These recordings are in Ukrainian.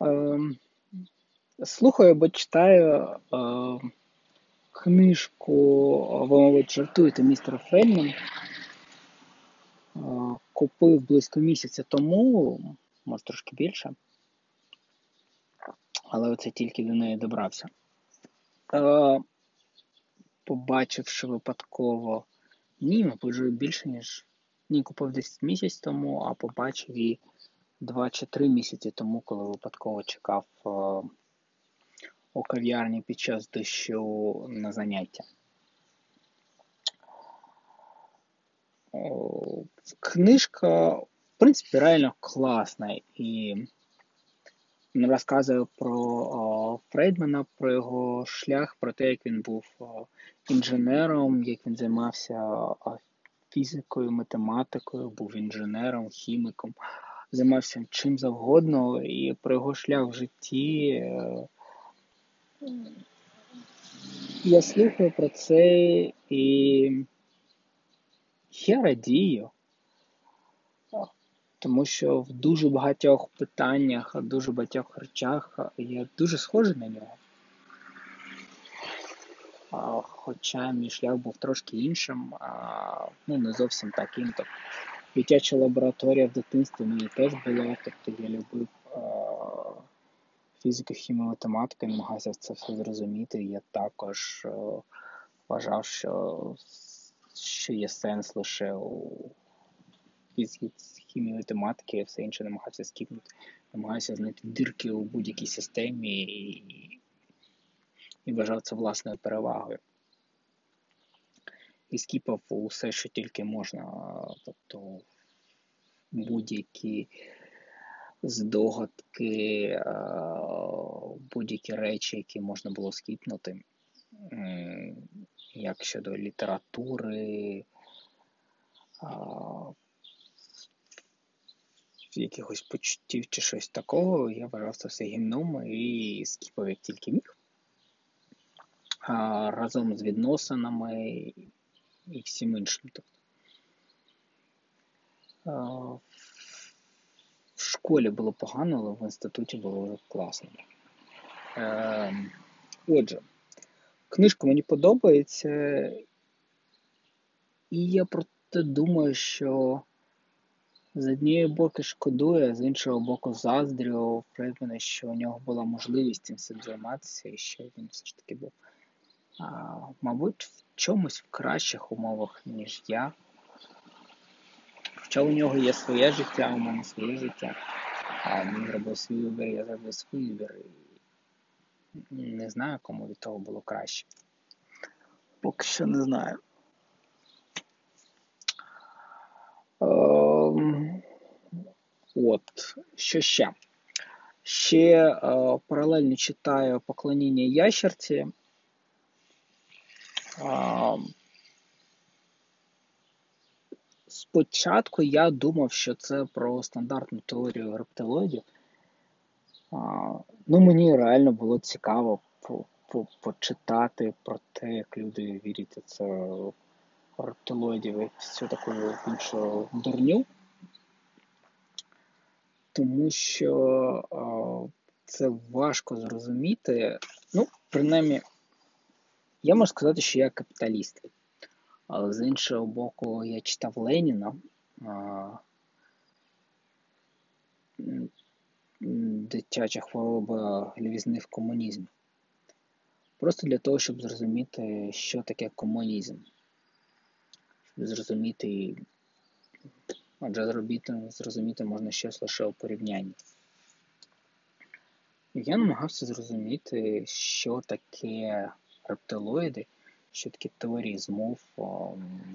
Ем, слухаю або читаю ем, книжку, ви, жартуєте, містер Фрейдман. Е, купив близько місяця тому, може трошки більше. Але оце тільки до неї добрався. Е, побачивши випадково, ні, мабуть, більше, ніж. Ні, купив 10 місяць тому, а побачив її 2 чи 3 місяці тому, коли випадково чекав е, у кав'ярні під час дощу на заняття. Книжка, в принципі, реально класна і розказує про Фрейдмана, про його шлях, про те, як він був інженером, як він займався фізикою, математикою, був інженером, хіміком, займався чим завгодно, і про його шлях в житті. Е, я слухаю про це і я радію, тому що в дуже багатьох питаннях, в дуже багатьох речах я дуже схожий на нього. Хоча мій шлях був трошки іншим, ну не зовсім таким. Тобто Дитяча лабораторія в дитинстві мені теж була, тобто я любив фізику, хімію, математику, намагався це все зрозуміти. Я також вважав, що що є сенс лише у фізиці, хімії, математики, а все інше намагався скіпнути. Намагався знайти дірки у будь-якій системі і, і вважав це власною перевагою. І скіпав усе, що тільки можна, тобто будь-які здогадки, будь-які речі, які можна було скіпнути як щодо літератури, якихось почуттів чи щось такого, я вважав це все гімном і скіпав як тільки міг. Разом з відносинами і всім іншим. Тобто. В школі було погано, але в інституті було класно. Е, отже, Книжка мені подобається, і я проте думаю, що з однієї боку шкодує, з іншого боку, заздрю Фредмана, що у нього була можливість цим займатися, і що він все ж таки був, а, мабуть, в чомусь в кращих умовах, ніж я. Хоча у нього є своє життя, у мене своє життя, а він зробив свій вибір, я зробив свій вибір не знаю, кому від того було краще. Поки що не знаю. Ем, от, що ще? Ще е, паралельно читаю поклоніння ящерці. Е, спочатку я думав, що це про стандартну теорію рептилоїдів. Ну, мені реально було цікаво почитати про те, як люди вірять це рептилоїдів і всю таку іншу дурню. Тому що о, це важко зрозуміти. Ну, принаймні, я можу сказати, що я капіталіст. Але з іншого боку, я читав Леніна. Дитяча хвороба лівізни в комунізм. Просто для того, щоб зрозуміти, що таке комунізм. Щоб зрозуміти, адже зробити, зрозуміти можна щось лише у порівнянні. Я намагався зрозуміти, що таке рептилоїди, що таке теорії змов,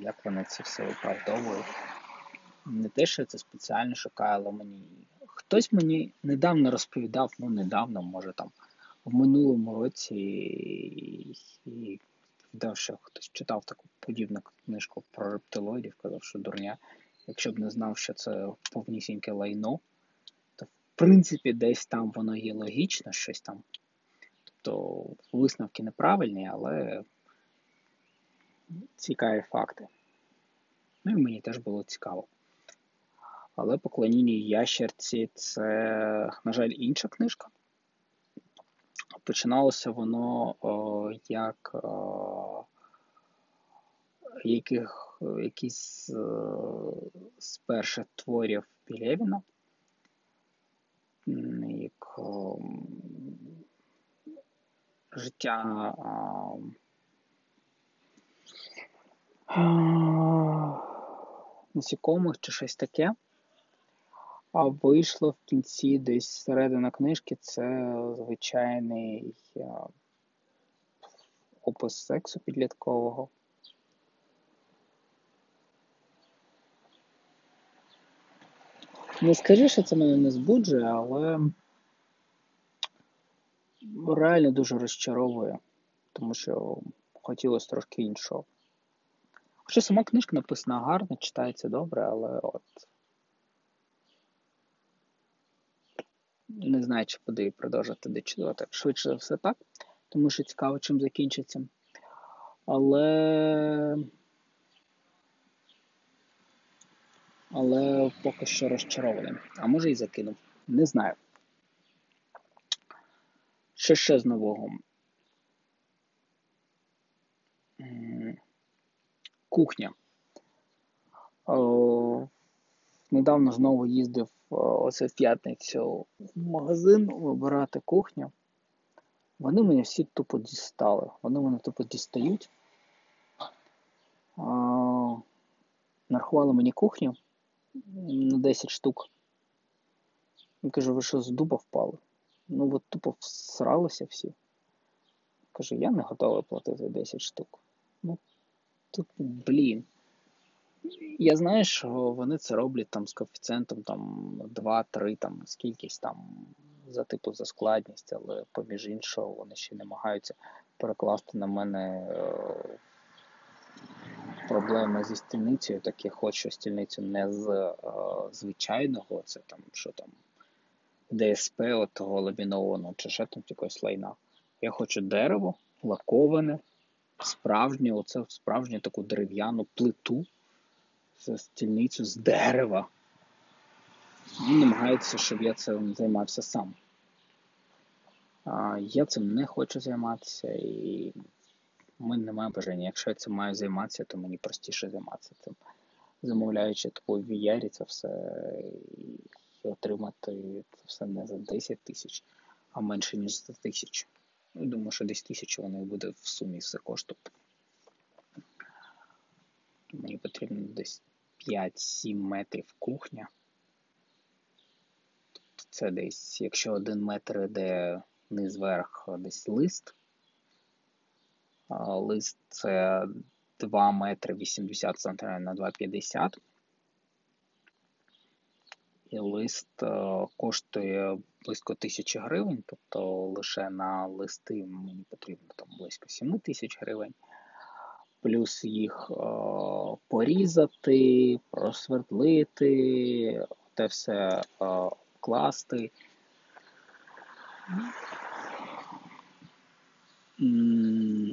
як вони це все виправдовують. Не те, що я це спеціально шукаю, але мені Хтось мені недавно розповідав, ну недавно, може там в минулому році і дав, що хтось читав таку подібну книжку про рептилоїдів, казав, що дурня. Якщо б не знав, що це повнісіньке лайно, то в принципі десь там воно є логічно, щось там. Тобто висновки неправильні, але цікаві факти. Ну і мені теж було цікаво. Але поклоніння ящерці це, на жаль, інша книжка. Починалося воно о, як о, яких, якийсь з перших творів Пілєвіна, як о, життя насікомих чи щось таке. А вийшло в кінці десь середина книжки це звичайний опис сексу підліткового. Не скажи, що це мене не збуджує, але реально дуже розчаровує, тому що хотілося трошки іншого. Хоча сама книжка написана гарно, читається добре, але от не знаю, чи буду її продовжувати дочитувати. Швидше за все так, тому що цікаво, чим закінчиться. Але. Але поки що розчарований. А може і закинув. Не знаю. Що ще з нового? Кухня. Недавно знову їздив оце в п'ятницю в магазин вибирати кухню. Вони мене всі тупо дістали. Вони мене тупо дістають. Нарахували мені кухню на 10 штук. Я кажу, ви що з дуба впали? Ну от тупо всралися всі. Кажу, я не готовий платити 10 штук. Ну, тут, блін. Я знаю, що вони це роблять там з коефіцієнтом там 2-3, там скількись там за типу за складність, але поміж іншого вони ще намагаються перекласти на мене е, проблеми зі стільницею, так я хочу стільницю не з е, звичайного, це там що там ДСП, от того ламінованого чи ще там якогось лайна. Я хочу дерево, лаковане, справжнє, оце справжню таку дерев'яну плиту за стільницю з дерева. Він намагається, щоб я цим займався сам. А, Я цим не хочу займатися і у мене немає бажання. Якщо я цим маю займатися, то мені простіше займатися цим. Замовляючи таку в VR, це все отримати це все не за 10 тисяч, а менше, ніж за тисячу. Думаю, що десь тисячу воно буде в сумі все коштувати. Мені потрібно десь 5-7 метрів кухня. Це десь, якщо один метр йде низ верх десь лист. Лист це 2 метри 80 см на 2,50. І лист е, коштує близько 1000 гривень, тобто лише на листи мені потрібно там близько 7 тисяч гривень плюс їх о, порізати, просвердлити, те все о, класти.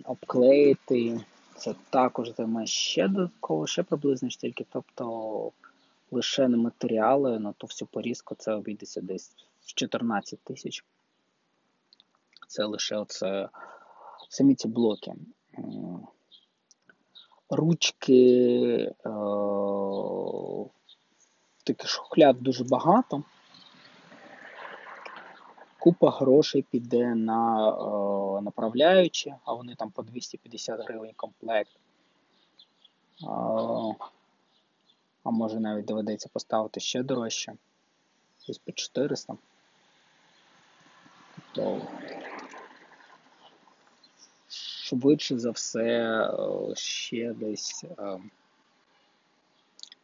Обклеїти. Це також займе ще додатково, ще приблизно стільки. Тобто лише не матеріали на ту всю порізку це обійдеться десь в 14 тисяч. Це лише оце самі ці блоки ручки, е, таких шухляд дуже багато. Купа грошей піде на е, направляючі, а вони там по 250 гривень комплект. Е, а може навіть доведеться поставити ще дорожче. Десь по 400. Тобто швидше за все е, ще десь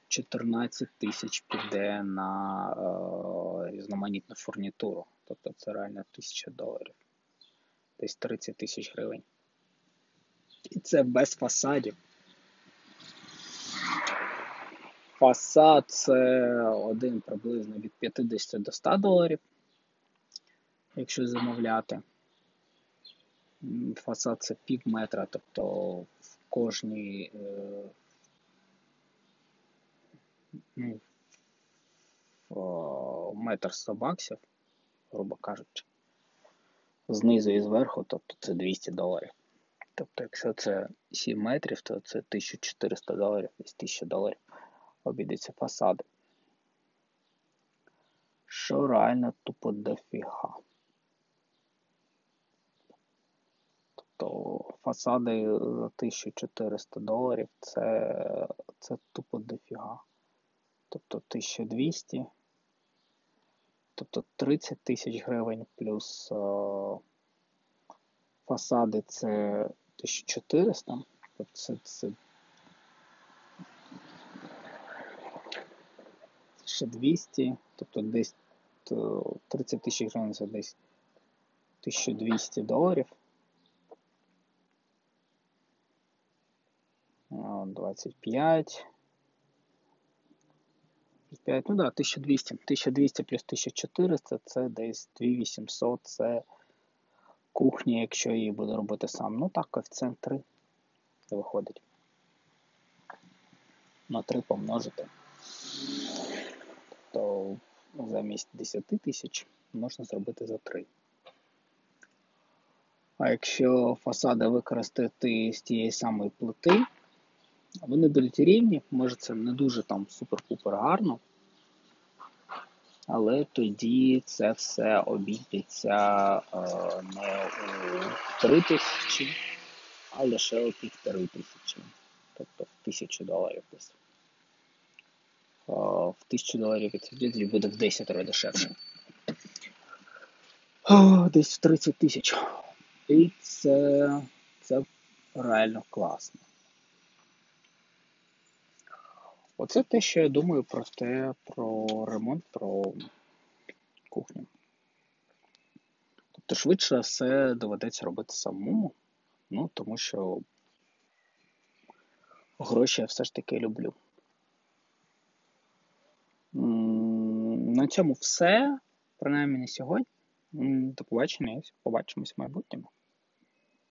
14 е, тисяч піде на е, різноманітну фурнітуру. Тобто це реально 1000 доларів. Десь 30 тисяч гривень. І це без фасадів. Фасад це один приблизно від 50 до 100 доларів, якщо замовляти фасад це пів метра, тобто в кожній е, ну, метр 100 баксів, грубо кажучи, знизу і зверху, тобто це 200 доларів. Тобто, якщо це 7 метрів, то це 1400 доларів, десь 1000 доларів обійдеться фасади. Що реально тупо дофіга. Тобто фасади за 1400 доларів це, це тупо дофіга. Тобто 1200. Тобто 30 тисяч гривень плюс о, фасади це 1400. Тобто це, це ще 200, тобто десь 30 тисяч гривень це десь 1200 доларів. 25. 5, ну да, 1200. 1200 плюс 1400 це десь 2800, це кухня, якщо її буду робити сам. Ну так, коефіцієнт 3 виходить. На 3 помножити. Замість 10 тисяч можна зробити за 3. А якщо фасади використати з тієї самої плити, вони будуть рівні, може це не дуже там супер-пупер гарно. Але тоді це все обійдеться е, не у 3 тисячі, а лише у півтори тисячі. Тобто в тисячу доларів десь. Е, в тисячу доларів від відсюди буде в 10 разів дешевше. О, десь в 30 тисяч. І це, це реально класно. Оце те, що я думаю про те, про ремонт, про кухню. Тобто, швидше все доведеться робити самому, ну, тому що гроші я все ж таки люблю. На цьому все. Принаймні на сьогодні. До побачення, побачимось в майбутньому.